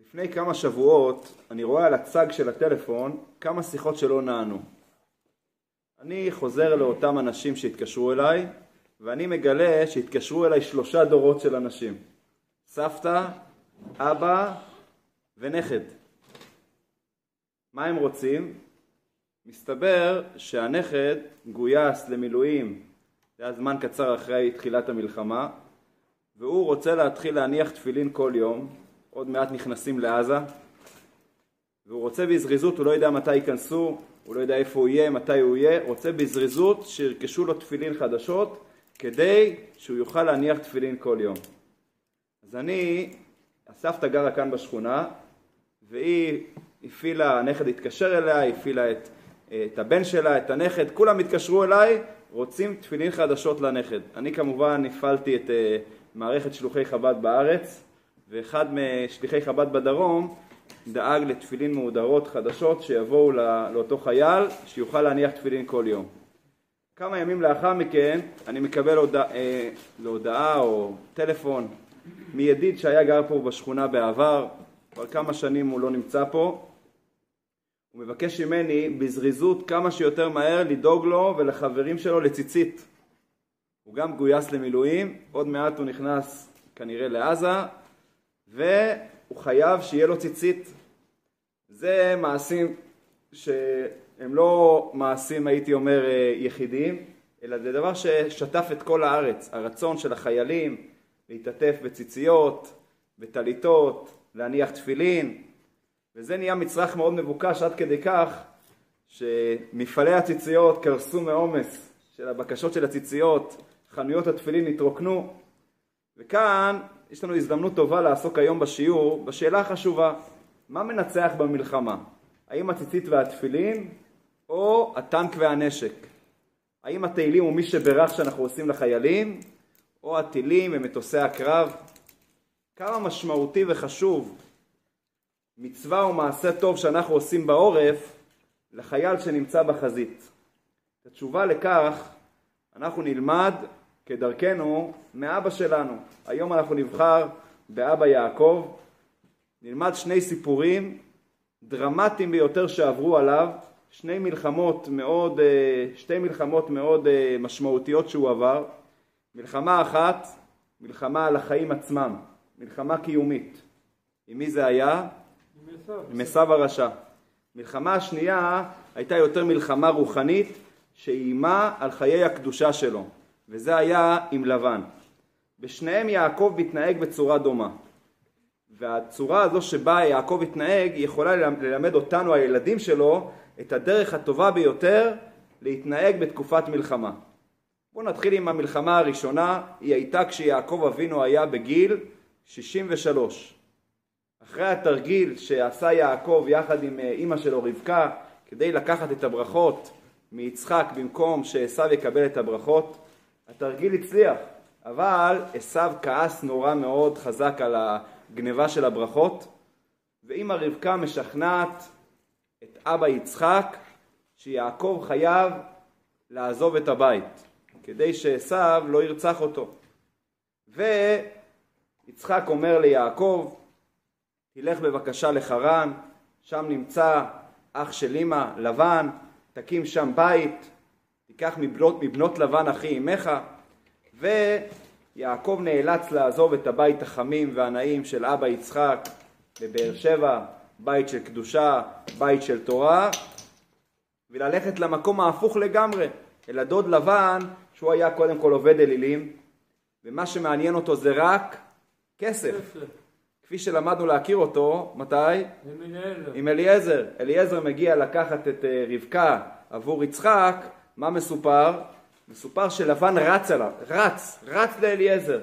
לפני כמה שבועות אני רואה על הצג של הטלפון כמה שיחות שלא נענו. אני חוזר לאותם אנשים שהתקשרו אליי ואני מגלה שהתקשרו אליי שלושה דורות של אנשים. סבתא, אבא ונכד. מה הם רוצים? מסתבר שהנכד גויס למילואים, זה היה זמן קצר אחרי תחילת המלחמה, והוא רוצה להתחיל להניח תפילין כל יום, עוד מעט נכנסים לעזה, והוא רוצה בזריזות, הוא לא יודע מתי ייכנסו, הוא לא יודע איפה הוא יהיה, מתי הוא יהיה, רוצה בזריזות שירכשו לו תפילין חדשות כדי שהוא יוכל להניח תפילין כל יום. אז אני, הסבתא גרה כאן בשכונה, והיא הפעילה, הנכד התקשר אליה, הפעילה את, את הבן שלה, את הנכד, כולם התקשרו אליי, רוצים תפילין חדשות לנכד. אני כמובן הפעלתי את uh, מערכת שלוחי חב"ד בארץ, ואחד משליחי חב"ד בדרום דאג לתפילין מהודרות חדשות שיבואו לאותו חייל שיוכל להניח תפילין כל יום. כמה ימים לאחר מכן אני מקבל הודע, אה, להודעה או טלפון מידיד שהיה גר פה בשכונה בעבר, כבר כמה שנים הוא לא נמצא פה. הוא מבקש ממני בזריזות כמה שיותר מהר לדאוג לו ולחברים שלו לציצית. הוא גם גויס למילואים, עוד מעט הוא נכנס כנראה לעזה, והוא חייב שיהיה לו ציצית. זה מעשים שהם לא מעשים, הייתי אומר, יחידים, אלא זה דבר ששטף את כל הארץ. הרצון של החיילים להתעטף בציציות, בטליתות, להניח תפילין, וזה נהיה מצרך מאוד מבוקש עד כדי כך שמפעלי הציציות קרסו מעומס של הבקשות של הציציות, חנויות התפילין התרוקנו, וכאן יש לנו הזדמנות טובה לעסוק היום בשיעור בשאלה החשובה, מה מנצח במלחמה? האם הציצית והתפילין או הטנק והנשק? האם התהילים הוא מי שברך שאנחנו עושים לחיילים או הטילים ומטוסי הקרב? כמה משמעותי וחשוב מצווה או מעשה טוב שאנחנו עושים בעורף לחייל שנמצא בחזית. את התשובה לכך אנחנו נלמד כדרכנו מאבא שלנו. היום אנחנו נבחר באבא יעקב, נלמד שני סיפורים דרמטיים ביותר שעברו עליו, שני מלחמות מאוד, אה, שתי מלחמות מאוד אה, משמעותיות שהוא עבר. מלחמה אחת, מלחמה על החיים עצמם, מלחמה קיומית. עם מי זה היה? עם עשיו הרשע. מלחמה השנייה הייתה יותר מלחמה רוחנית שאיימה על חיי הקדושה שלו. וזה היה עם לבן. בשניהם יעקב מתנהג בצורה דומה. והצורה הזו שבה יעקב התנהג היא יכולה ללמד אותנו, הילדים שלו, את הדרך הטובה ביותר להתנהג בתקופת מלחמה. בואו נתחיל עם המלחמה הראשונה, היא הייתה כשיעקב אבינו היה בגיל 63. אחרי התרגיל שעשה יעקב יחד עם אה, אימא שלו רבקה כדי לקחת את הברכות מיצחק במקום שעשו יקבל את הברכות, התרגיל הצליח, אבל עשו כעס נורא מאוד חזק על הגניבה של הברכות, ואמא רבקה משכנעת את אבא יצחק שיעקב חייב לעזוב את הבית, כדי שעשו לא ירצח אותו. ויצחק אומר ליעקב, תלך בבקשה לחרן, שם נמצא אח של אמא, לבן, תקים שם בית, תיקח מבנות, מבנות לבן אחי אמך, ויעקב נאלץ לעזוב את הבית החמים והנעים של אבא יצחק בבאר שבע, בית של קדושה, בית של תורה, וללכת למקום ההפוך לגמרי, אל הדוד לבן, שהוא היה קודם כל עובד אלילים, ומה שמעניין אותו זה רק כסף. כפי שלמדנו להכיר אותו, מתי? עם אליעזר. עם אליעזר. אליעזר מגיע לקחת את אה, רבקה עבור יצחק, מה מסופר? מסופר שלבן רץ עליו, רץ, רץ לאליעזר.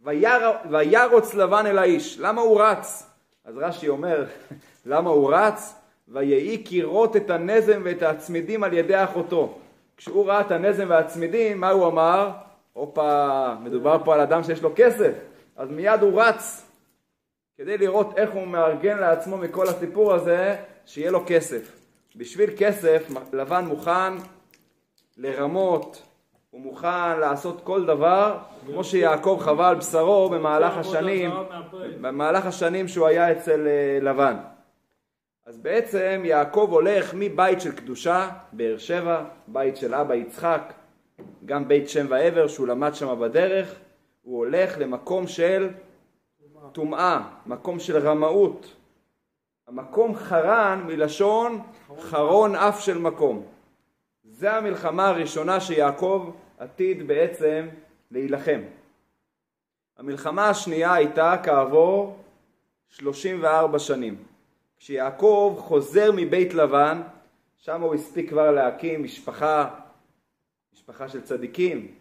ויר, וירוץ לבן אל האיש. למה הוא רץ? אז רש"י אומר, למה הוא רץ? ויהי כירות את הנזם ואת הצמידים על ידי אחותו. כשהוא ראה את הנזם והצמידים, מה הוא אמר? הופה, מדובר פה על אדם שיש לו כסף. אז מיד הוא רץ כדי לראות איך הוא מארגן לעצמו מכל הסיפור הזה שיהיה לו כסף. בשביל כסף לבן מוכן לרמות הוא מוכן לעשות כל דבר, כמו שיעקב חווה על בשרו במהלך השנים, במהלך השנים שהוא היה אצל אה, לבן. אז בעצם יעקב הולך מבית של קדושה, באר שבע, בית של אבא יצחק, גם בית שם ועבר שהוא למד שם בדרך, הוא הולך למקום של טומאה, מקום של רמאות. המקום חרן מלשון חרון אף של מקום. זה המלחמה הראשונה שיעקב עתיד בעצם להילחם. המלחמה השנייה הייתה כעבור 34 שנים. כשיעקב חוזר מבית לבן, שם הוא הספיק כבר להקים משפחה, משפחה של צדיקים,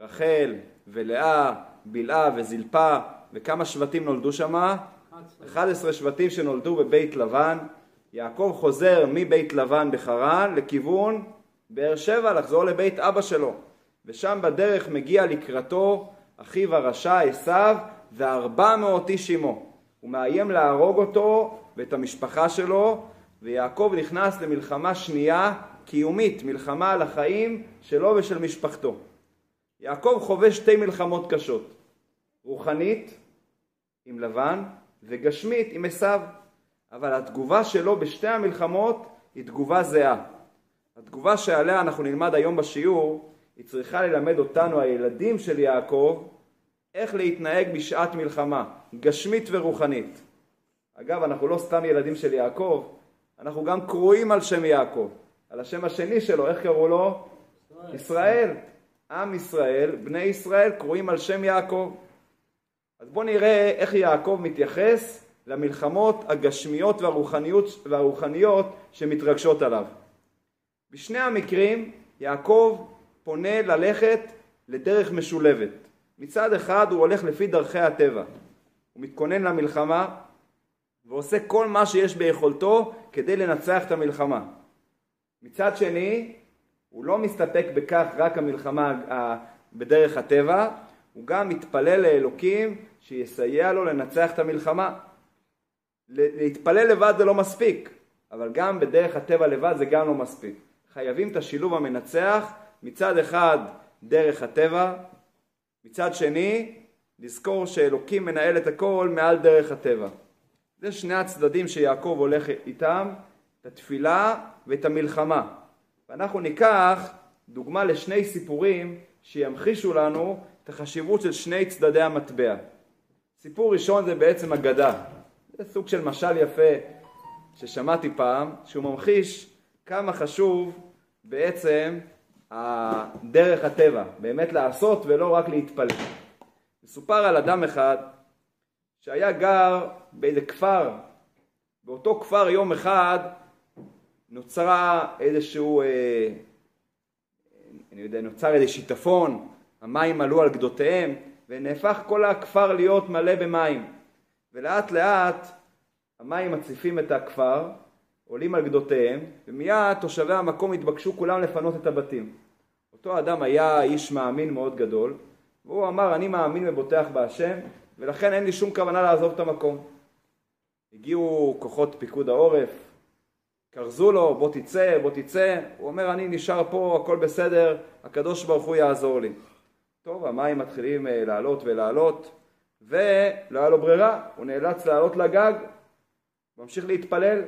רחל ולאה, בלעה וזלפה, וכמה שבטים נולדו שם? 11 שבטים שנולדו בבית לבן. יעקב חוזר מבית לבן בחרן לכיוון באר שבע, לחזור לבית אבא שלו. ושם בדרך מגיע לקראתו אחיו הרשע עשיו וארבע מאות איש עמו. הוא מאיים להרוג אותו ואת המשפחה שלו, ויעקב נכנס למלחמה שנייה קיומית, מלחמה על החיים שלו ושל משפחתו. יעקב חווה שתי מלחמות קשות, רוחנית עם לבן וגשמית עם עשיו, אבל התגובה שלו בשתי המלחמות היא תגובה זהה. התגובה שעליה אנחנו נלמד היום בשיעור, היא צריכה ללמד אותנו, הילדים של יעקב, איך להתנהג בשעת מלחמה, גשמית ורוחנית. אגב, אנחנו לא סתם ילדים של יעקב, אנחנו גם קרואים על שם יעקב, על השם השני שלו, איך קראו לו? ישראל. ישראל. עם ישראל, בני ישראל, קרואים על שם יעקב. אז בואו נראה איך יעקב מתייחס למלחמות הגשמיות והרוחניות, והרוחניות שמתרגשות עליו. בשני המקרים יעקב פונה ללכת לדרך משולבת. מצד אחד הוא הולך לפי דרכי הטבע. הוא מתכונן למלחמה ועושה כל מה שיש ביכולתו כדי לנצח את המלחמה. מצד שני, הוא לא מסתפק בכך רק המלחמה בדרך הטבע, הוא גם מתפלל לאלוקים שיסייע לו לנצח את המלחמה. להתפלל לבד זה לא מספיק, אבל גם בדרך הטבע לבד זה גם לא מספיק. חייבים את השילוב המנצח, מצד אחד דרך הטבע, מצד שני לזכור שאלוקים מנהל את הכל מעל דרך הטבע. זה שני הצדדים שיעקב הולך איתם, את התפילה ואת המלחמה. ואנחנו ניקח דוגמה לשני סיפורים שימחישו לנו את החשיבות של שני צדדי המטבע. סיפור ראשון זה בעצם אגדה. זה סוג של משל יפה ששמעתי פעם, שהוא ממחיש כמה חשוב בעצם דרך הטבע, באמת לעשות ולא רק להתפלל. מסופר על אדם אחד שהיה גר באיזה כפר, באותו כפר יום אחד נוצרה איזשהו, אה, אני יודע, נוצר איזה שיטפון, המים עלו על גדותיהם ונהפך כל הכפר להיות מלא במים ולאט לאט המים מציפים את הכפר, עולים על גדותיהם ומיד תושבי המקום התבקשו כולם לפנות את הבתים. אותו אדם היה איש מאמין מאוד גדול והוא אמר אני מאמין ובוטח בהשם ולכן אין לי שום כוונה לעזוב את המקום. הגיעו כוחות פיקוד העורף, כרזו לו בוא תצא, בוא תצא, הוא אומר אני נשאר פה, הכל בסדר, הקדוש ברוך הוא יעזור לי. טוב, המים מתחילים אה, לעלות ולעלות, ולא היה לו ברירה, הוא נאלץ לעלות לגג, ממשיך להתפלל,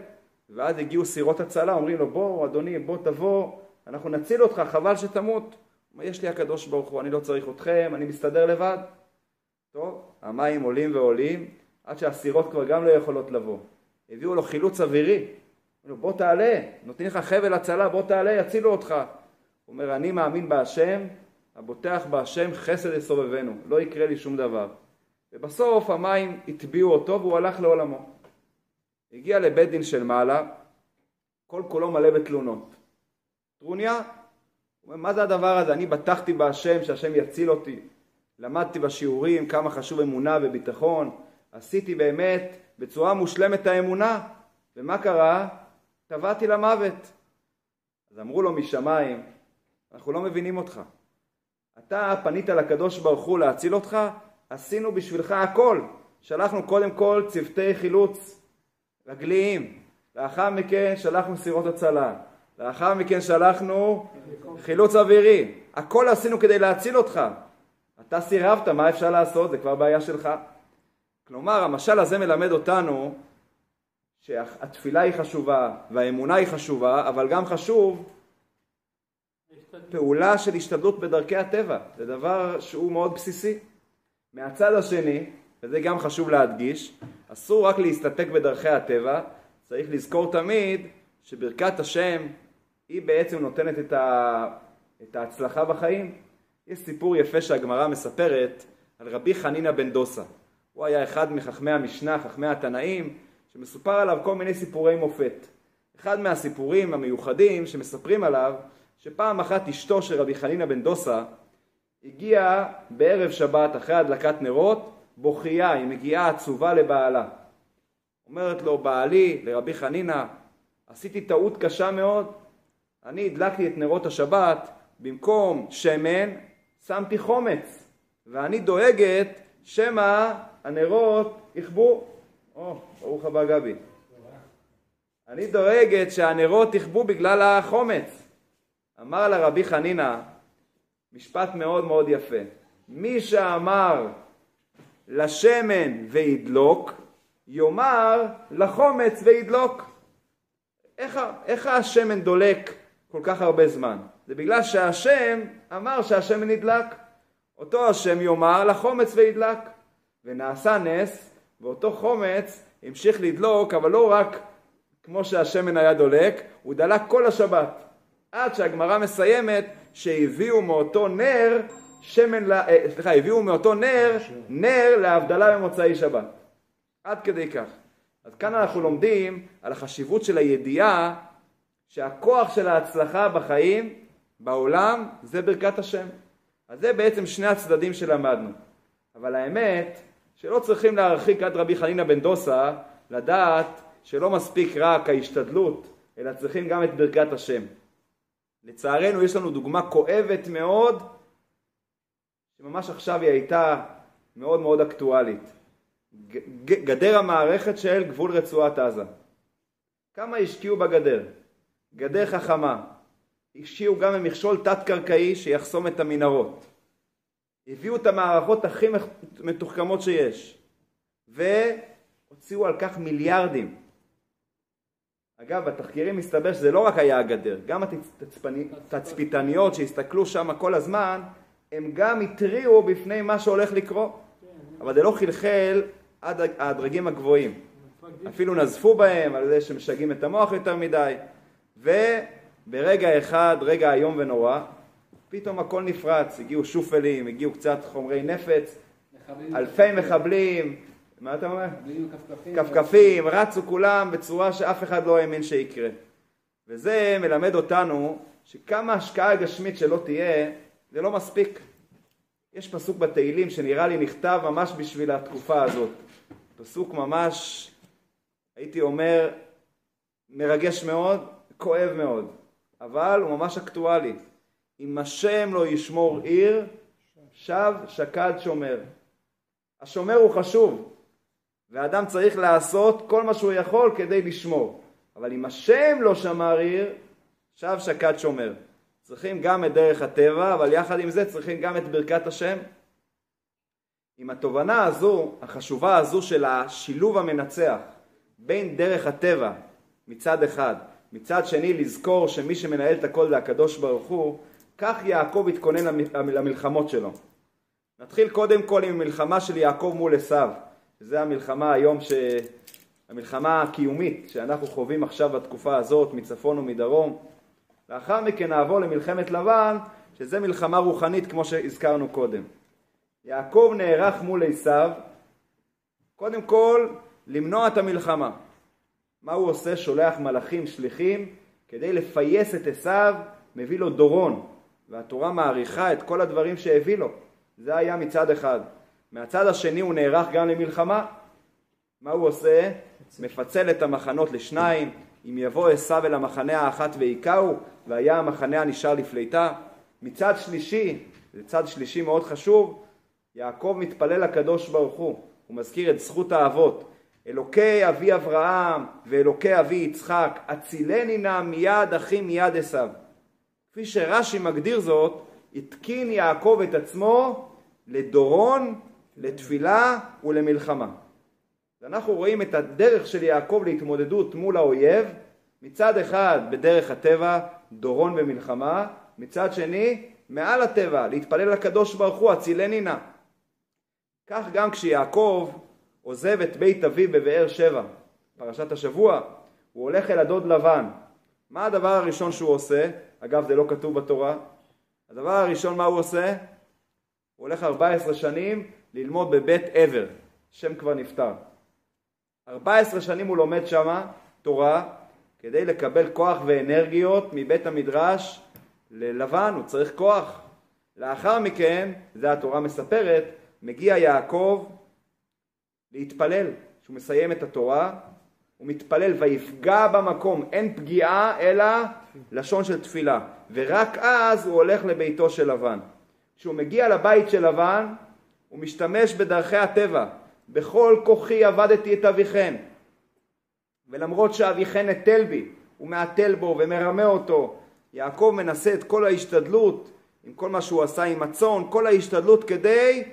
ואז הגיעו סירות הצלה, אומרים לו בוא אדוני, בוא תבוא, אנחנו נציל אותך, חבל שתמות. יש לי הקדוש ברוך הוא, אני לא צריך אתכם, אני מסתדר לבד. טוב, המים עולים ועולים, עד שהסירות כבר גם לא יכולות לבוא. הביאו לו חילוץ אווירי. לו, בוא תעלה, נותנים לך חבל הצלה, בוא תעלה, יצילו אותך. הוא אומר, אני מאמין בהשם, הבוטח בהשם חסד יסובבנו, לא יקרה לי שום דבר. ובסוף המים הטביעו אותו והוא הלך לעולמו. הגיע לבית דין של מעלה, כל כולו מלא בתלונות. טרוניה, הוא אומר, מה זה הדבר הזה? אני בטחתי בהשם, שהשם יציל אותי. למדתי בשיעורים כמה חשוב אמונה וביטחון, עשיתי באמת בצורה מושלמת האמונה, ומה קרה? טבעתי למוות. אז אמרו לו משמיים, אנחנו לא מבינים אותך. אתה פנית לקדוש ברוך הוא להציל אותך, עשינו בשבילך הכל. שלחנו קודם כל צוותי חילוץ רגליים, לאחר מכן שלחנו סירות הצלה, לאחר מכן שלחנו חילוץ אווירי. הכל עשינו כדי להציל אותך. אתה סירבת, מה אפשר לעשות? זה כבר בעיה שלך. כלומר, המשל הזה מלמד אותנו שהתפילה היא חשובה והאמונה היא חשובה, אבל גם חשוב פעולה של השתדלות בדרכי הטבע. זה דבר שהוא מאוד בסיסי. מהצד השני, וזה גם חשוב להדגיש, אסור רק להסתפק בדרכי הטבע, צריך לזכור תמיד שברכת השם היא בעצם נותנת את, ה... את ההצלחה בחיים. יש סיפור יפה שהגמרא מספרת על רבי חנינא בן דוסה. הוא היה אחד מחכמי המשנה, חכמי התנאים, שמסופר עליו כל מיני סיפורי מופת. אחד מהסיפורים המיוחדים שמספרים עליו, שפעם אחת אשתו של רבי חנינא בן דוסה הגיעה בערב שבת אחרי הדלקת נרות, בוכייה, היא מגיעה עצובה לבעלה. אומרת לו, בעלי, לרבי חנינא, עשיתי טעות קשה מאוד, אני הדלקתי את נרות השבת, במקום שמן שמתי חומץ, ואני דואגת שמא הנרות יכבו. או, ברוך הבא גבי. אני דואגת שהנרות יכבו בגלל החומץ. אמר לה רבי חנינא משפט מאוד מאוד יפה. מי שאמר לשמן וידלוק, יאמר לחומץ וידלוק. איך, איך השמן דולק כל כך הרבה זמן? זה בגלל שהשם אמר שהשמן נדלק. אותו השם יאמר לחומץ וידלק. ונעשה נס, ואותו חומץ המשיך לדלוק, אבל לא רק כמו שהשמן היה דולק, הוא דלק כל השבת. עד שהגמרא מסיימת שהביאו מאותו נר שמן, אה, סליחה, הביאו מאותו נר, נר להבדלה במוצאי שבת. עד כדי כך. אז כאן אנחנו לומדים על החשיבות של הידיעה שהכוח של ההצלחה בחיים, בעולם, זה ברכת השם. אז זה בעצם שני הצדדים שלמדנו. אבל האמת שלא צריכים להרחיק עד רבי חנינא בן דוסה לדעת שלא מספיק רק ההשתדלות, אלא צריכים גם את ברכת השם. לצערנו יש לנו דוגמה כואבת מאוד, שממש עכשיו היא הייתה מאוד מאוד אקטואלית. גדר המערכת של גבול רצועת עזה. כמה השקיעו בגדר? גדר חכמה. השקיעו גם במכשול תת-קרקעי שיחסום את המנהרות. הביאו את המערכות הכי מתוחכמות שיש, והוציאו על כך מיליארדים. אגב, בתחקירים מסתבר שזה לא רק היה הגדר, גם התצפיתניות שהסתכלו שם כל הזמן, הם גם התריעו בפני מה שהולך לקרות. אבל זה לא חלחל עד הדרגים הגבוהים. אפילו נזפו בהם על זה שמשגעים את המוח יותר מדי, וברגע אחד, רגע איום ונורא, פתאום הכל נפרץ, הגיעו שופלים, הגיעו קצת חומרי נפץ, אלפי מחבלים, מה אתה אומר? כפכפים, רצו כולם בצורה שאף אחד לא האמין שיקרה. וזה מלמד אותנו שכמה השקעה גשמית שלא תהיה, זה לא מספיק. יש פסוק בתהילים שנראה לי נכתב ממש בשביל התקופה הזאת. פסוק ממש, הייתי אומר, מרגש מאוד, כואב מאוד, אבל הוא ממש אקטואלי. אם השם לא ישמור עיר, שב שקד שומר. השומר הוא חשוב, ואדם צריך לעשות כל מה שהוא יכול כדי לשמור. אבל אם השם לא שמר עיר, שב שקד שומר. צריכים גם את דרך הטבע, אבל יחד עם זה צריכים גם את ברכת השם. עם התובנה הזו, החשובה הזו של השילוב המנצח בין דרך הטבע מצד אחד, מצד שני לזכור שמי שמנהל את הכל זה הקדוש ברוך הוא, כך יעקב התכונן למלחמות שלו. נתחיל קודם כל עם המלחמה של יעקב מול עשיו, שזה המלחמה היום, ש... המלחמה הקיומית שאנחנו חווים עכשיו בתקופה הזאת מצפון ומדרום. לאחר מכן נעבור למלחמת לבן, שזה מלחמה רוחנית כמו שהזכרנו קודם. יעקב נערך מול עשיו, קודם כל למנוע את המלחמה. מה הוא עושה? שולח מלאכים שליחים כדי לפייס את עשיו, מביא לו דורון, והתורה מעריכה את כל הדברים שהביא לו. זה היה מצד אחד. מהצד השני הוא נערך גם למלחמה. מה הוא עושה? מפצל את המחנות לשניים, אם יבוא עשיו אל המחנה האחת והיכהו, והיה המחנה הנשאר לפליטה. מצד שלישי, זה צד שלישי מאוד חשוב, יעקב מתפלל לקדוש ברוך הוא, הוא מזכיר את זכות האבות. אלוקי אבי אברהם ואלוקי אבי יצחק, הצילני נא מיד אחי מיד עשיו. כפי שרש"י מגדיר זאת, התקין יעקב את עצמו לדורון, לתפילה ולמלחמה. ואנחנו רואים את הדרך של יעקב להתמודדות מול האויב, מצד אחד בדרך הטבע, דורון ומלחמה, מצד שני, מעל הטבע, להתפלל לקדוש ברוך הוא, הצילני נא. כך גם כשיעקב עוזב את בית אביו בבאר שבע, פרשת השבוע, הוא הולך אל הדוד לבן. מה הדבר הראשון שהוא עושה? אגב, זה לא כתוב בתורה. הדבר הראשון מה הוא עושה? הוא הולך 14 שנים ללמוד בבית עבר, שם כבר נפטר. 14 שנים הוא לומד שמה תורה כדי לקבל כוח ואנרגיות מבית המדרש ללבן, הוא צריך כוח. לאחר מכן, זה התורה מספרת, מגיע יעקב להתפלל. כשהוא מסיים את התורה, הוא מתפלל ויפגע במקום, אין פגיעה אלא לשון של תפילה. ורק אז הוא הולך לביתו של לבן. כשהוא מגיע לבית של לבן, הוא משתמש בדרכי הטבע. בכל כוחי עבדתי את אביכן. ולמרות שאביכן היטל בי, הוא מהתל בו ומרמה אותו, יעקב מנסה את כל ההשתדלות, עם כל מה שהוא עשה עם הצאן, כל ההשתדלות כדי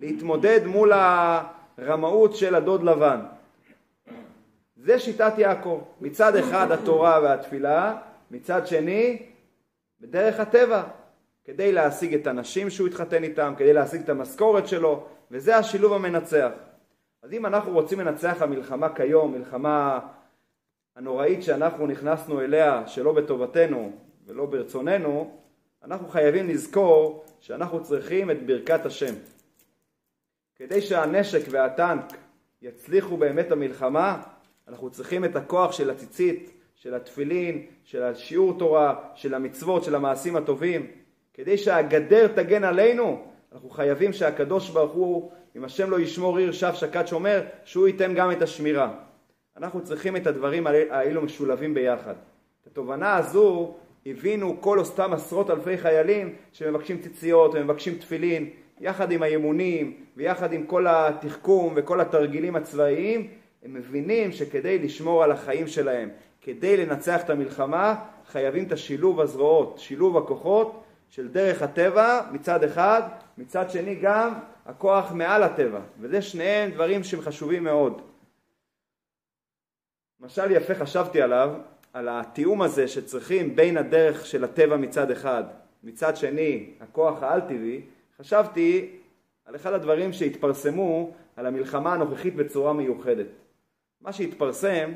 להתמודד מול הרמאות של הדוד לבן. זה שיטת יעקב. מצד אחד התורה והתפילה, מצד שני בדרך הטבע, כדי להשיג את הנשים שהוא התחתן איתם, כדי להשיג את המשכורת שלו, וזה השילוב המנצח. אז אם אנחנו רוצים לנצח המלחמה כיום, מלחמה הנוראית שאנחנו נכנסנו אליה שלא בטובתנו ולא ברצוננו, אנחנו חייבים לזכור שאנחנו צריכים את ברכת השם. כדי שהנשק והטנק יצליחו באמת במלחמה, אנחנו צריכים את הכוח של הציצית, של התפילין, של השיעור תורה, של המצוות, של המעשים הטובים. כדי שהגדר תגן עלינו, אנחנו חייבים שהקדוש ברוך הוא, אם השם לא ישמור עיר שף שקד שומר, שהוא ייתן גם את השמירה. אנחנו צריכים את הדברים האלו משולבים ביחד. את התובנה הזו הבינו כל אותם עשרות אלפי חיילים שמבקשים ציציות ומבקשים תפילין, יחד עם האימונים ויחד עם כל התחכום וכל התרגילים הצבאיים, הם מבינים שכדי לשמור על החיים שלהם, כדי לנצח את המלחמה, חייבים את השילוב הזרועות, שילוב הכוחות של דרך הטבע מצד אחד, מצד שני גם הכוח מעל הטבע, וזה שניהם דברים שהם חשובים מאוד. משל יפה חשבתי עליו, על התיאום הזה שצריכים בין הדרך של הטבע מצד אחד, מצד שני הכוח העל-טבעי, חשבתי על אחד הדברים שהתפרסמו על המלחמה הנוכחית בצורה מיוחדת. מה שהתפרסם,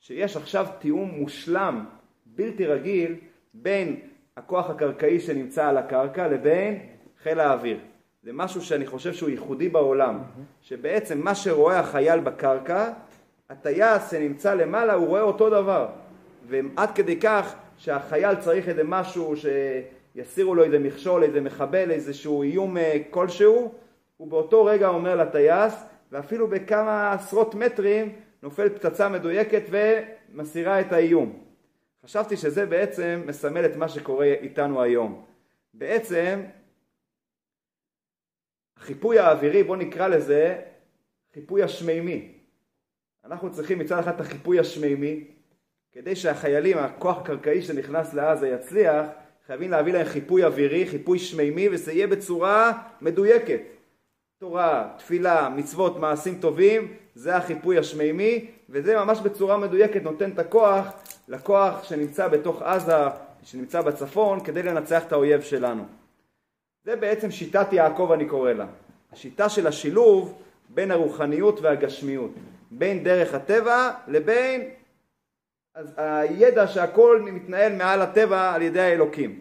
שיש עכשיו תיאום מושלם, בלתי רגיל, בין הכוח הקרקעי שנמצא על הקרקע לבין חיל האוויר. זה משהו שאני חושב שהוא ייחודי בעולם, שבעצם מה שרואה החייל בקרקע, הטייס שנמצא למעלה הוא רואה אותו דבר. ועד כדי כך שהחייל צריך איזה משהו שיסירו לו איזה מכשול, איזה מחבל, איזשהו איום אה, כלשהו, הוא באותו רגע אומר לטייס, ואפילו בכמה עשרות מטרים נופלת פצצה מדויקת ומסירה את האיום. חשבתי שזה בעצם מסמל את מה שקורה איתנו היום. בעצם החיפוי האווירי, בוא נקרא לזה חיפוי השמימי. אנחנו צריכים מצד אחד את החיפוי השמימי, כדי שהחיילים, הכוח הקרקעי שנכנס לעזה יצליח, חייבים להביא להם חיפוי אווירי, חיפוי שמימי, וזה יהיה בצורה מדויקת. תורה, תפילה, מצוות, מעשים טובים, זה החיפוי השמימי, וזה ממש בצורה מדויקת נותן את הכוח לכוח שנמצא בתוך עזה, שנמצא בצפון, כדי לנצח את האויב שלנו. זה בעצם שיטת יעקב אני קורא לה. השיטה של השילוב בין הרוחניות והגשמיות, בין דרך הטבע לבין הידע שהכל מתנהל מעל הטבע על ידי האלוקים.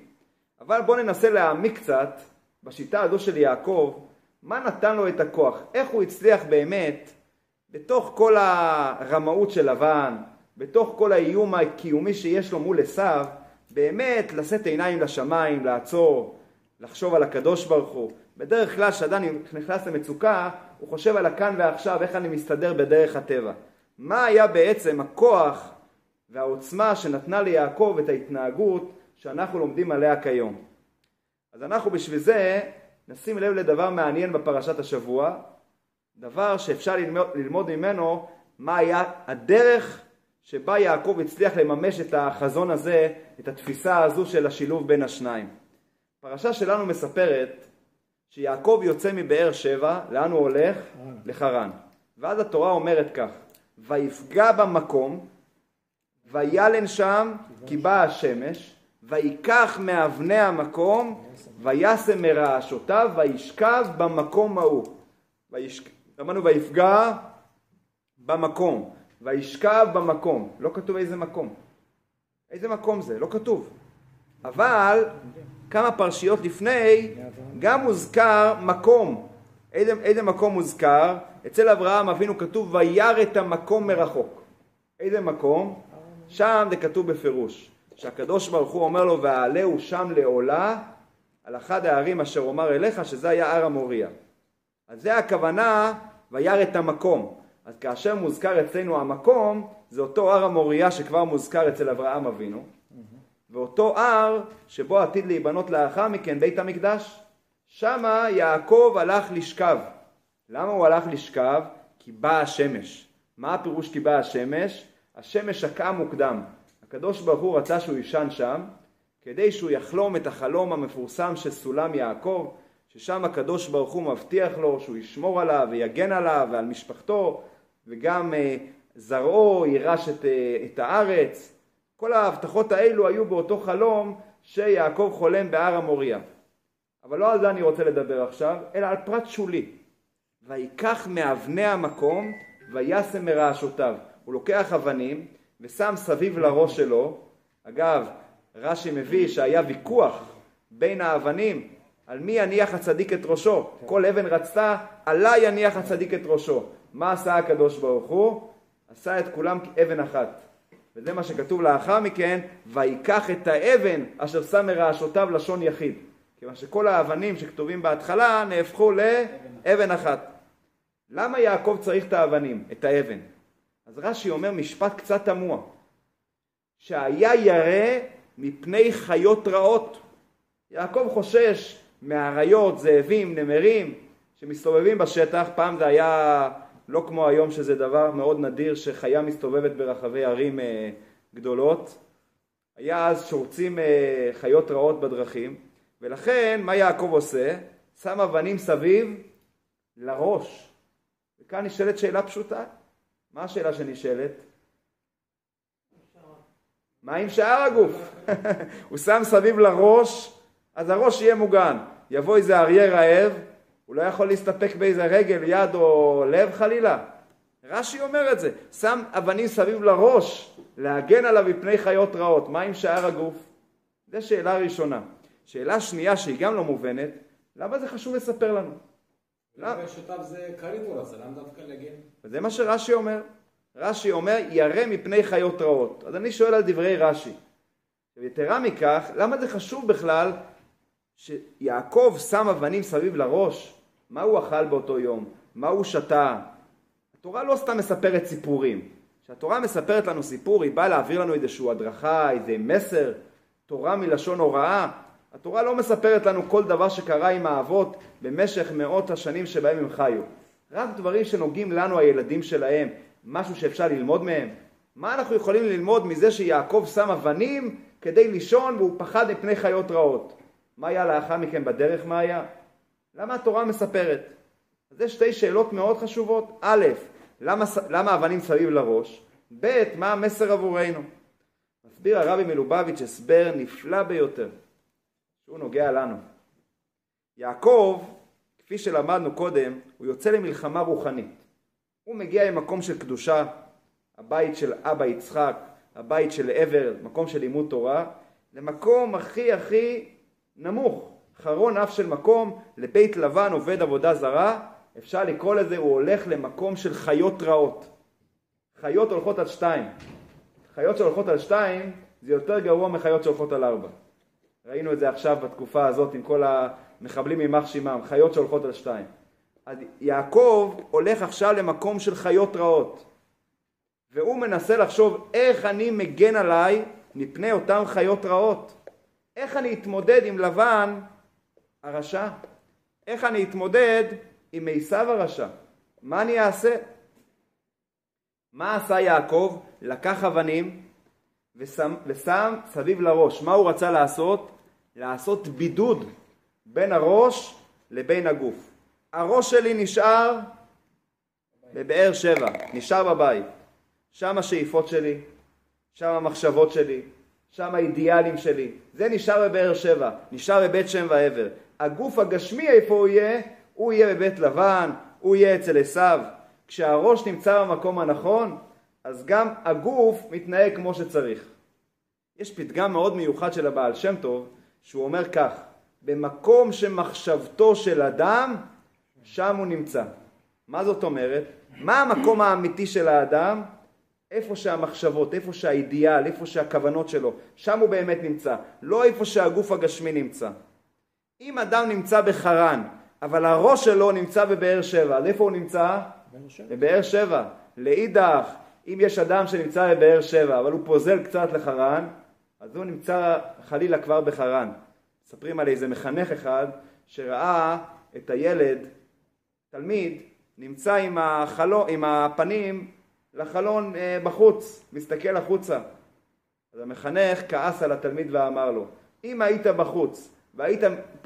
אבל בואו ננסה להעמיק קצת בשיטה הזו של יעקב, מה נתן לו את הכוח, איך הוא הצליח באמת בתוך כל הרמאות של לבן, בתוך כל האיום הקיומי שיש לו מול עשיו, באמת לשאת עיניים לשמיים, לעצור, לחשוב על הקדוש ברוך הוא. בדרך כלל כשאדם נכנס למצוקה, הוא חושב על הכאן ועכשיו, איך אני מסתדר בדרך הטבע. מה היה בעצם הכוח והעוצמה שנתנה ליעקב את ההתנהגות שאנחנו לומדים עליה כיום. אז אנחנו בשביל זה נשים לב לדבר מעניין בפרשת השבוע, דבר שאפשר ללמוד, ללמוד ממנו מה היה הדרך שבה יעקב הצליח לממש את החזון הזה, את התפיסה הזו של השילוב בין השניים. הפרשה שלנו מספרת שיעקב יוצא מבאר שבע, לאן הוא הולך? לחרן. ואז התורה אומרת כך, ויפגע במקום, וילן שם כי באה השמש, ויקח מאבני המקום, וישם מרעשותיו, וישכב במקום ההוא. אמרנו ויפגע במקום, וישכב במקום. לא כתוב איזה מקום. איזה מקום זה? לא כתוב. אבל כמה פרשיות לפני גם מוזכר מקום. איזה, איזה מקום מוזכר? אצל אברהם אבינו כתוב וירא את המקום מרחוק. איזה מקום? שם זה כתוב בפירוש. שהקדוש ברוך הוא אומר לו והעלהו שם לעולה על אחד הערים אשר אומר אליך שזה היה הר המוריה. אז זה הכוונה וירא את המקום. אז כאשר מוזכר אצלנו המקום זה אותו הר המוריה שכבר מוזכר אצל אברהם אבינו ואותו הר שבו עתיד להיבנות לאחר מכן בית המקדש שמה יעקב הלך לשכב למה הוא הלך לשכב? כי באה השמש מה הפירוש כי באה השמש? השמש שקעה מוקדם הקדוש ברוך הוא רצה שהוא יישן שם כדי שהוא יחלום את החלום המפורסם של סולם יעקב ששם הקדוש ברוך הוא מבטיח לו שהוא ישמור עליו ויגן עליו ועל משפחתו וגם אה, זרעו יירש את, אה, את הארץ כל ההבטחות האלו היו באותו חלום שיעקב חולם בהר המוריה. אבל לא על זה אני רוצה לדבר עכשיו, אלא על פרט שולי. ויקח מאבני המקום וישם מרעשותיו. הוא לוקח אבנים ושם סביב לראש שלו. אגב, רש"י מביא שהיה ויכוח בין האבנים על מי יניח הצדיק את ראשו. כל אבן רצתה, עליי יניח הצדיק את ראשו. מה עשה הקדוש ברוך הוא? עשה את כולם כאבן אחת. וזה מה שכתוב לאחר מכן, ויקח את האבן אשר שם מרעשותיו לשון יחיד. כיוון שכל האבנים שכתובים בהתחלה נהפכו לאבן אחת. למה יעקב צריך את האבנים, את האבן? אז רש"י אומר משפט קצת תמוה, שהיה ירא מפני חיות רעות. יעקב חושש מאריות, זאבים, נמרים, שמסתובבים בשטח, פעם זה היה לא כמו היום שזה דבר מאוד נדיר שחיה מסתובבת ברחבי ערים אה, גדולות. היה אז שורצים אה, חיות רעות בדרכים, ולכן מה יעקב עושה? שם אבנים סביב לראש. וכאן נשאלת שאלה פשוטה. מה השאלה שנשאלת? מה עם שאר הגוף? הוא שם סביב לראש, אז הראש יהיה מוגן. יבוא איזה אריה רעב, הוא לא יכול להסתפק באיזה רגל, יד או לב חלילה. רש"י אומר את זה, שם אבנים סביב לראש להגן עליו מפני חיות רעות. מה עם שאר הגוף? זו שאלה ראשונה. שאלה שנייה שהיא גם לא מובנת, למה זה חשוב לספר לנו? למה שותף זה למה דווקא מה שרש"י אומר. רש"י אומר, ירא מפני חיות רעות. אז אני שואל על דברי רש"י. ויתרה מכך, למה זה חשוב בכלל שיעקב שם אבנים סביב לראש? מה הוא אכל באותו יום? מה הוא שתה? התורה לא סתם מספרת סיפורים. כשהתורה מספרת לנו סיפור, היא באה להעביר לנו איזושהי הדרכה, איזה מסר, תורה מלשון הוראה. התורה לא מספרת לנו כל דבר שקרה עם האבות במשך מאות השנים שבהם הם חיו. רק דברים שנוגעים לנו, הילדים שלהם, משהו שאפשר ללמוד מהם. מה אנחנו יכולים ללמוד מזה שיעקב שם אבנים כדי לישון והוא פחד מפני חיות רעות? מה היה לאחר מכן בדרך מה היה? למה התורה מספרת? אז יש שתי שאלות מאוד חשובות. א', למה, למה אבנים סביב לראש? ב', מה המסר עבורנו? מסביר הרבי מלובביץ' הסבר נפלא ביותר, שהוא נוגע לנו. יעקב, כפי שלמדנו קודם, הוא יוצא למלחמה רוחנית. הוא מגיע ממקום של קדושה, הבית של אבא יצחק, הבית של עבר, מקום של לימוד תורה, למקום הכי הכי נמוך, חרון אף של מקום, לבית לבן עובד עבודה זרה, אפשר לקרוא לזה, הוא הולך למקום של חיות רעות. חיות הולכות על שתיים. חיות שהולכות על שתיים זה יותר גרוע מחיות שהולכות על ארבע. ראינו את זה עכשיו בתקופה הזאת עם כל המחבלים יימח שמם, חיות שהולכות על שתיים. אז יעקב הולך עכשיו למקום של חיות רעות. והוא מנסה לחשוב איך אני מגן עליי מפני אותן חיות רעות. איך אני אתמודד עם לבן הרשע? איך אני אתמודד עם עשיו הרשע? מה אני אעשה? מה עשה יעקב? לקח אבנים ושם, ושם סביב לראש. מה הוא רצה לעשות? לעשות בידוד בין הראש לבין הגוף. הראש שלי נשאר בבאר שבע, נשאר בבית. שם השאיפות שלי, שם המחשבות שלי, שם האידיאלים שלי. זה נשאר בבאר שבע, נשאר בבית שם ועבר. הגוף הגשמי איפה הוא יהיה? הוא יהיה בבית לבן, הוא יהיה אצל עשיו. כשהראש נמצא במקום הנכון, אז גם הגוף מתנהג כמו שצריך. יש פתגם מאוד מיוחד של הבעל שם טוב, שהוא אומר כך, במקום שמחשבתו של אדם, שם הוא נמצא. מה זאת אומרת? מה המקום האמיתי של האדם? איפה שהמחשבות, איפה שהאידיאל, איפה שהכוונות שלו, שם הוא באמת נמצא, לא איפה שהגוף הגשמי נמצא. אם אדם נמצא בחרן, אבל הראש שלו נמצא בבאר שבע, אז איפה הוא נמצא? בבאר שבע. לאידך, אם יש אדם שנמצא בבאר שבע, אבל הוא פוזל קצת לחרן, אז הוא נמצא חלילה כבר בחרן. מספרים על איזה מחנך אחד שראה את הילד, תלמיד, נמצא עם, החלו, עם הפנים לחלון אה, בחוץ, מסתכל החוצה. אז המחנך כעס על התלמיד ואמר לו, אם היית בחוץ והיית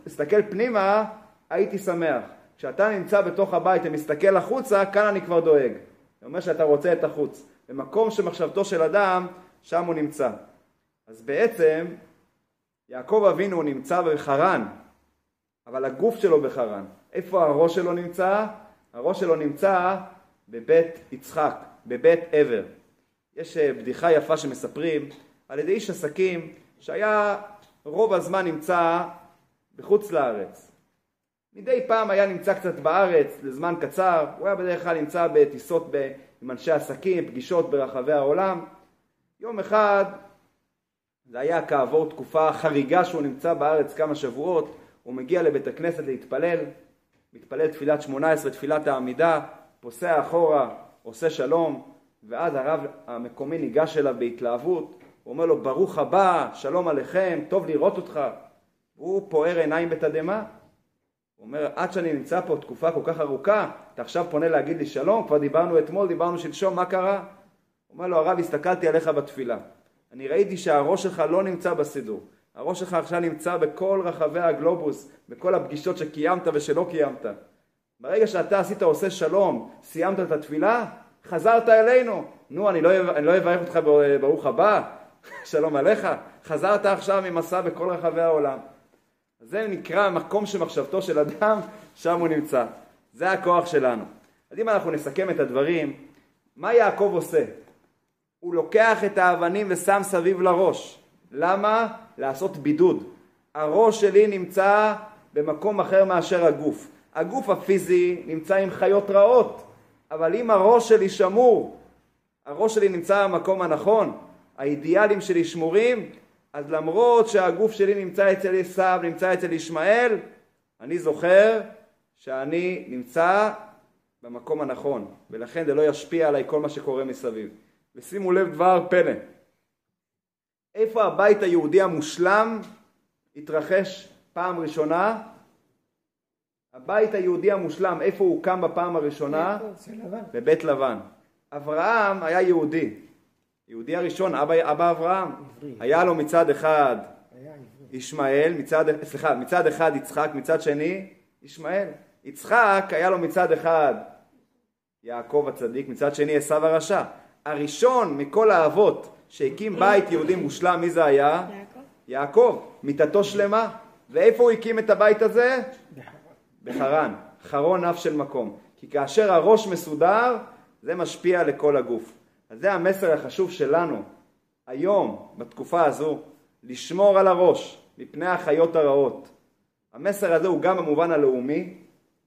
מסתכל פנימה, הייתי שמח. כשאתה נמצא בתוך הבית ומסתכל החוצה, כאן אני כבר דואג. זה אומר שאתה רוצה את החוץ. במקום שמחשבתו של אדם, שם הוא נמצא. אז בעצם, יעקב אבינו נמצא בחרן, אבל הגוף שלו בחרן. איפה הראש שלו נמצא? הראש שלו נמצא בבית יצחק, בבית עבר. יש אה, בדיחה יפה שמספרים על ידי איש עסקים שהיה רוב הזמן נמצא בחוץ לארץ. מדי פעם היה נמצא קצת בארץ לזמן קצר, הוא היה בדרך כלל נמצא בטיסות ב... עם אנשי עסקים, פגישות ברחבי העולם. יום אחד, זה היה כעבור תקופה חריגה שהוא נמצא בארץ כמה שבועות, הוא מגיע לבית הכנסת להתפלל, מתפלל תפילת שמונה עשרה, תפילת העמידה, פוסע אחורה, עושה שלום, ואז הרב המקומי ניגש אליו בהתלהבות, הוא אומר לו ברוך הבא, שלום עליכם, טוב לראות אותך. הוא פוער עיניים בתדהמה. הוא אומר, עד שאני נמצא פה תקופה כל כך ארוכה, אתה עכשיו פונה להגיד לי שלום, כבר דיברנו אתמול, דיברנו שלשום, מה קרה? הוא אומר לו, הרב, הסתכלתי עליך בתפילה. אני ראיתי שהראש שלך לא נמצא בסידור. הראש שלך עכשיו נמצא בכל רחבי הגלובוס, בכל הפגישות שקיימת ושלא קיימת. ברגע שאתה עשית עושה שלום, סיימת את התפילה, חזרת אלינו. נו, אני לא, אני לא אברך אותך ברוך הבא, שלום עליך. חזרת עכשיו ממסע בכל רחבי העולם. זה נקרא מקום שמחשבתו של אדם, שם הוא נמצא. זה הכוח שלנו. אז אם אנחנו נסכם את הדברים, מה יעקב עושה? הוא לוקח את האבנים ושם סביב לראש. למה? לעשות בידוד. הראש שלי נמצא במקום אחר מאשר הגוף. הגוף הפיזי נמצא עם חיות רעות, אבל אם הראש שלי שמור, הראש שלי נמצא במקום הנכון, האידיאלים שלי שמורים, אז למרות שהגוף שלי נמצא אצל עשיו, נמצא אצל ישמעאל, אני זוכר שאני נמצא במקום הנכון, ולכן זה לא ישפיע עליי כל מה שקורה מסביב. ושימו לב דבר פלא, איפה הבית היהודי המושלם התרחש פעם ראשונה? הבית היהודי המושלם, איפה הוא קם בפעם הראשונה? בבית לבן. אברהם היה יהודי. יהודי הראשון, אבא, אבא אברהם. עברי. היה לו מצד אחד ישמעאל, מצד, סליחה, מצד אחד יצחק, מצד שני ישמעאל. יצחק היה לו מצד אחד יעקב הצדיק, מצד שני עשו הרשע. הראשון מכל האבות שהקים בית יהודי מושלם, מי זה היה? יעקב. יעקב, מיתתו שלמה. ואיפה הוא הקים את הבית הזה? בחרן. חרון אף של מקום. כי כאשר הראש מסודר, זה משפיע לכל הגוף. אז זה המסר החשוב שלנו היום, בתקופה הזו, לשמור על הראש מפני החיות הרעות. המסר הזה הוא גם במובן הלאומי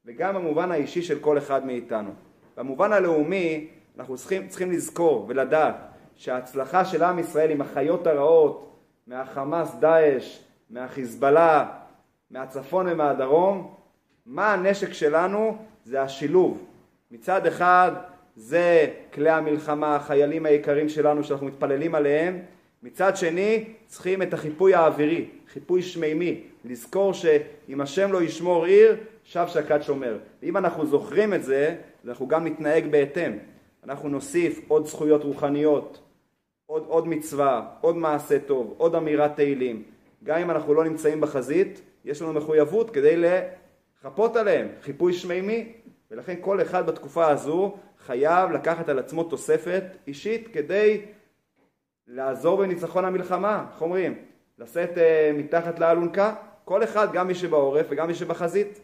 וגם במובן האישי של כל אחד מאיתנו. במובן הלאומי אנחנו צריכים, צריכים לזכור ולדעת שההצלחה של עם ישראל עם החיות הרעות, מהחמאס דאעש, מהחיזבאללה, מהצפון ומהדרום, מה הנשק שלנו? זה השילוב. מצד אחד זה כלי המלחמה, החיילים היקרים שלנו שאנחנו מתפללים עליהם, מצד שני צריכים את החיפוי האווירי, חיפוי שמימי, לזכור שאם השם לא ישמור עיר, שב שקד שומר. ואם אנחנו זוכרים את זה, אנחנו גם נתנהג בהתאם. אנחנו נוסיף עוד זכויות רוחניות, עוד, עוד מצווה, עוד מעשה טוב, עוד אמירת תהילים. גם אם אנחנו לא נמצאים בחזית, יש לנו מחויבות כדי לחפות עליהם, חיפוי שמימי. ולכן כל אחד בתקופה הזו חייב לקחת על עצמו תוספת אישית כדי לעזור בניצחון המלחמה, איך אומרים? לשאת uh, מתחת לאלונקה, כל אחד, גם מי שבעורף וגם מי שבחזית.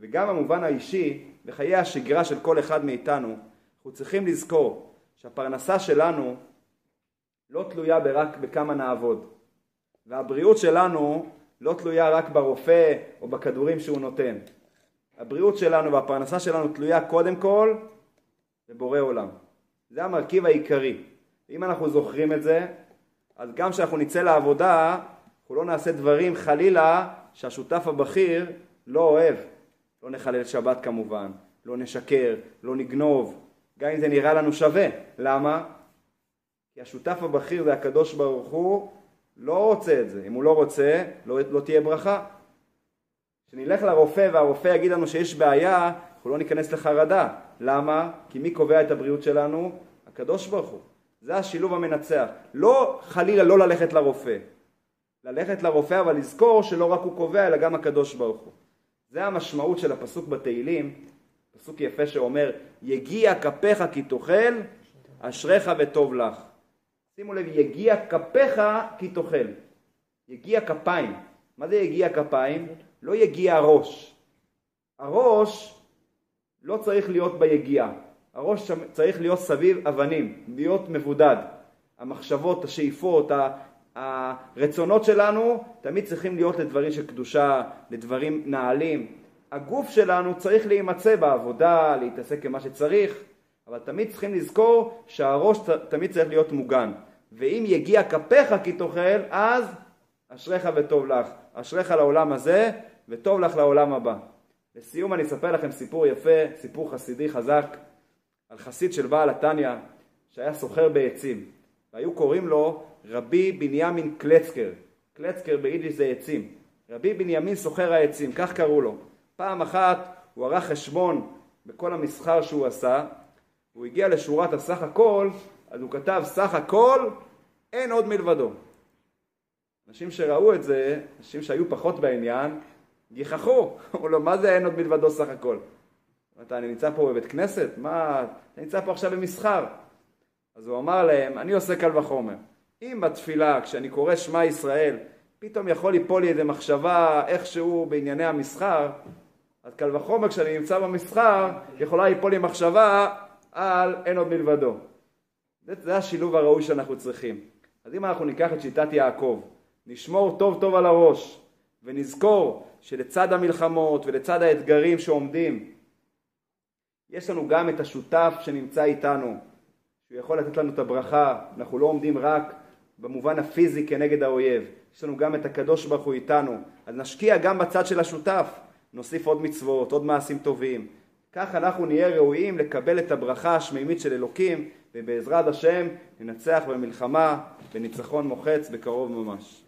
וגם המובן האישי, בחיי השגרה של כל אחד מאיתנו, אנחנו צריכים לזכור שהפרנסה שלנו לא תלויה ברק בכמה נעבוד, והבריאות שלנו לא תלויה רק ברופא או בכדורים שהוא נותן. הבריאות שלנו והפרנסה שלנו תלויה קודם כל בבורא עולם. זה המרכיב העיקרי. אם אנחנו זוכרים את זה, אז גם כשאנחנו נצא לעבודה, אנחנו לא נעשה דברים חלילה שהשותף הבכיר לא אוהב. לא נחלל שבת כמובן, לא נשקר, לא נגנוב, גם אם זה נראה לנו שווה. למה? כי השותף הבכיר זה הקדוש ברוך הוא, לא רוצה את זה. אם הוא לא רוצה, לא, לא תהיה ברכה. כשנלך לרופא והרופא יגיד לנו שיש בעיה, אנחנו לא ניכנס לחרדה. למה? כי מי קובע את הבריאות שלנו? הקדוש ברוך הוא. זה השילוב המנצח. לא חלילה לא ללכת לרופא. ללכת לרופא אבל לזכור שלא רק הוא קובע אלא גם הקדוש ברוך הוא. זה המשמעות של הפסוק בתהילים, פסוק יפה שאומר יגיע כפיך כי תאכל אשריך וטוב לך. שימו לב, יגיע כפיך כי תאכל. יגיע כפיים. מה זה יגיע כפיים? לא יגיע הראש. הראש לא צריך להיות ביגיעה. הראש צריך להיות סביב אבנים, להיות מבודד. המחשבות, השאיפות, הרצונות שלנו תמיד צריכים להיות לדברים של קדושה, לדברים נעלים. הגוף שלנו צריך להימצא בעבודה, להתעסק עם מה שצריך, אבל תמיד צריכים לזכור שהראש תמיד צריך להיות מוגן. ואם יגיע כפיך כי תאכל, אז אשריך וטוב לך. אשריך לעולם הזה וטוב לך לעולם הבא. לסיום אני אספר לכם סיפור יפה, סיפור חסידי חזק, על חסיד של בעל התניא שהיה סוחר בעצים, והיו קוראים לו רבי בנימין קלצקר. קלצקר ביידיש זה עצים. רבי בנימין סוחר העצים, כך קראו לו. פעם אחת הוא ערך חשבון בכל המסחר שהוא עשה, הוא הגיע לשורת הסך הכל, אז הוא כתב סך הכל, אין עוד מלבדו. אנשים שראו את זה, אנשים שהיו פחות בעניין, גיחכו, אמרו לו, מה זה אין עוד מלבדו סך הכל? אתה, נמצא פה בבית כנסת? מה, אתה נמצא פה עכשיו במסחר. אז הוא אמר להם, אני עושה קל וחומר. אם בתפילה, כשאני קורא שמע ישראל, פתאום יכול ליפול לי איזה מחשבה איכשהו בענייני המסחר, אז קל וחומר כשאני נמצא במסחר, יכולה ליפול לי מחשבה על אין עוד מלבדו. זה, זה השילוב הראוי שאנחנו צריכים. אז אם אנחנו ניקח את שיטת יעקב, נשמור טוב טוב על הראש, ונזכור שלצד המלחמות ולצד האתגרים שעומדים, יש לנו גם את השותף שנמצא איתנו, שהוא יכול לתת לנו את הברכה, אנחנו לא עומדים רק במובן הפיזי כנגד האויב, יש לנו גם את הקדוש ברוך הוא איתנו, אז נשקיע גם בצד של השותף, נוסיף עוד מצוות, עוד מעשים טובים, כך אנחנו נהיה ראויים לקבל את הברכה השמימית של אלוקים, ובעזרת השם ננצח במלחמה בניצחון מוחץ בקרוב ממש.